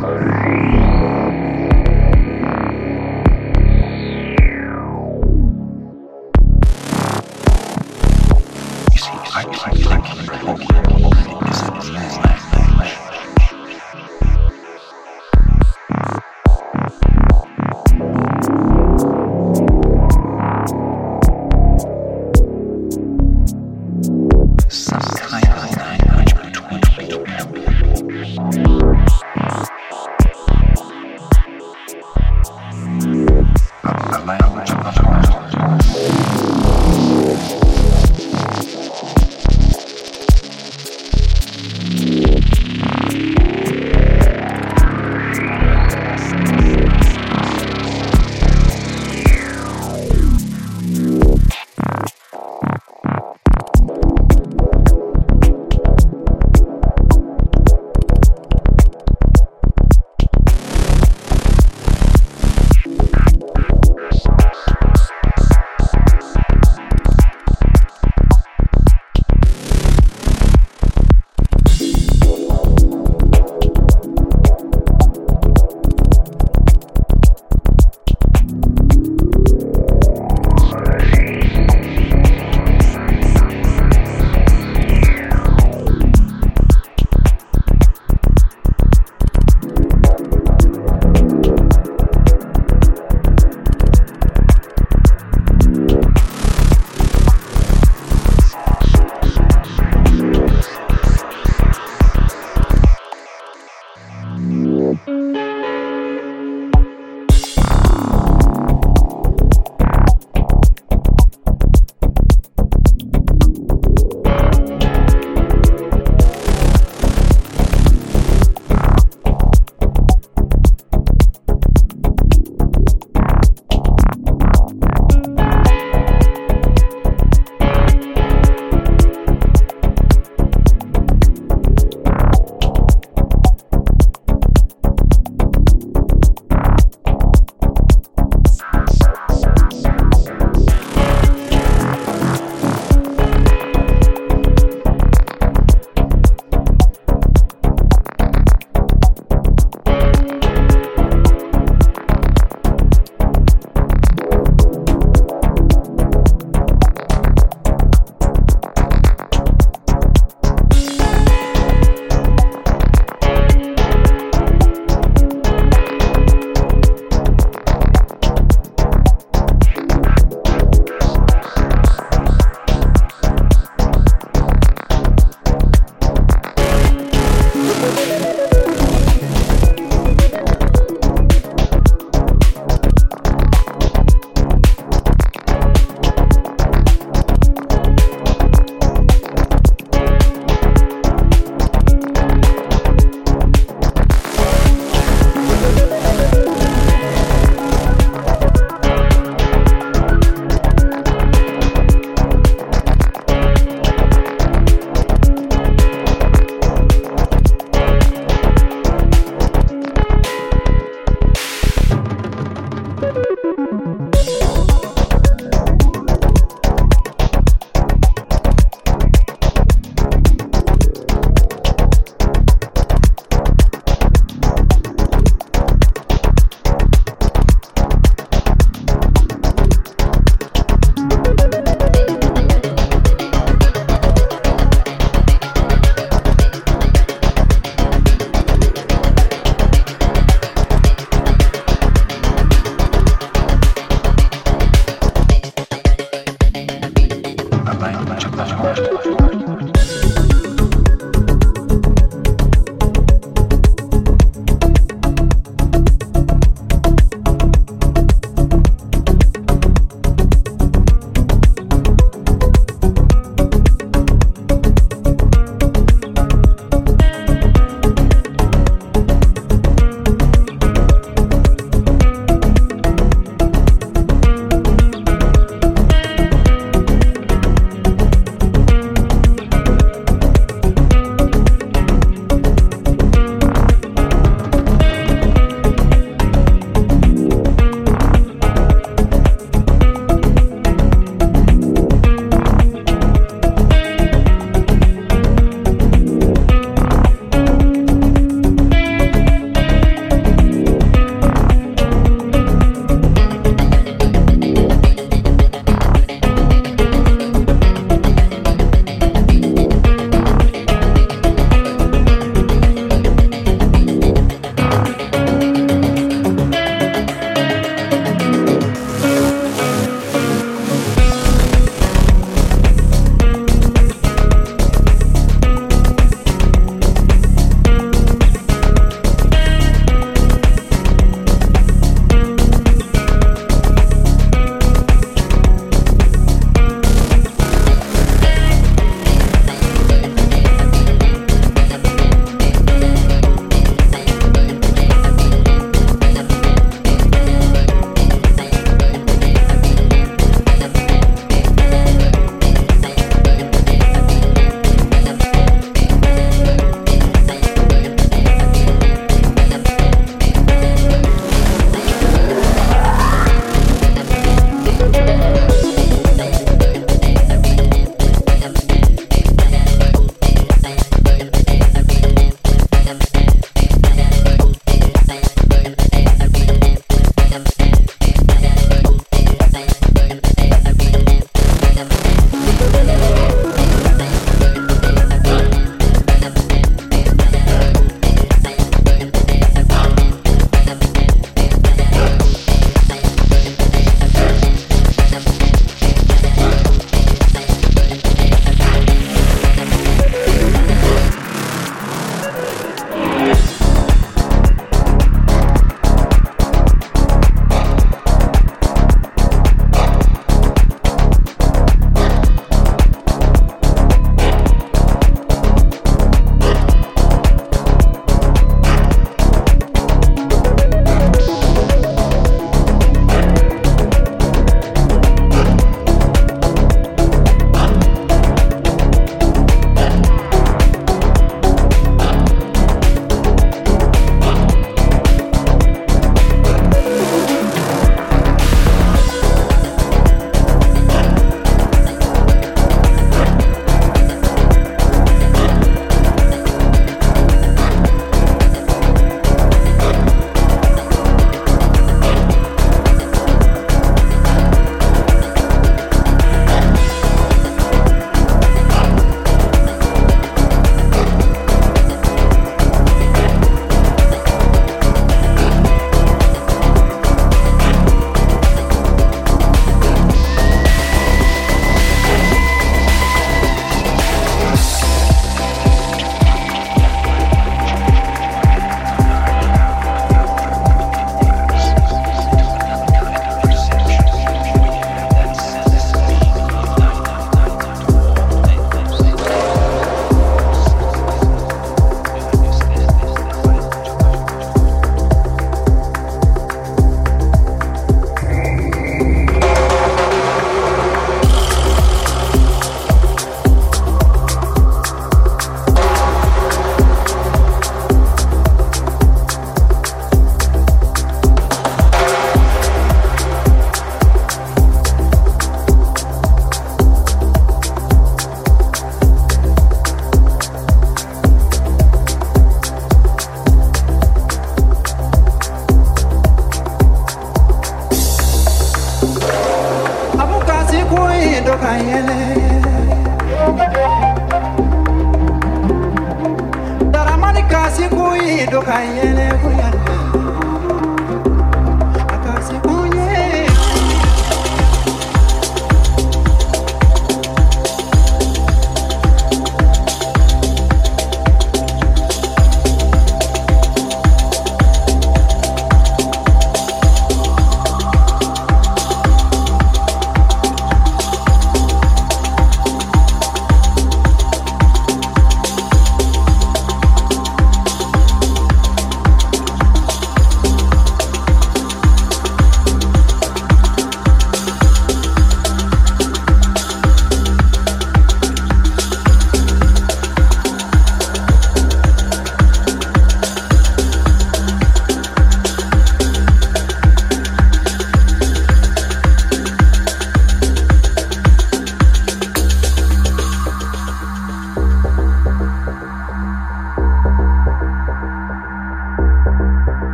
Thank you.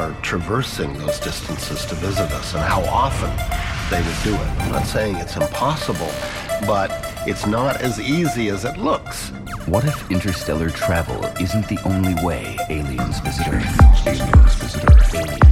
Are, are traversing those distances to visit us and how often they would do it. I'm not saying it's impossible, but it's not as easy as it looks. What if interstellar travel isn't the only way aliens visit Earth? Aliens visit Earth. Aliens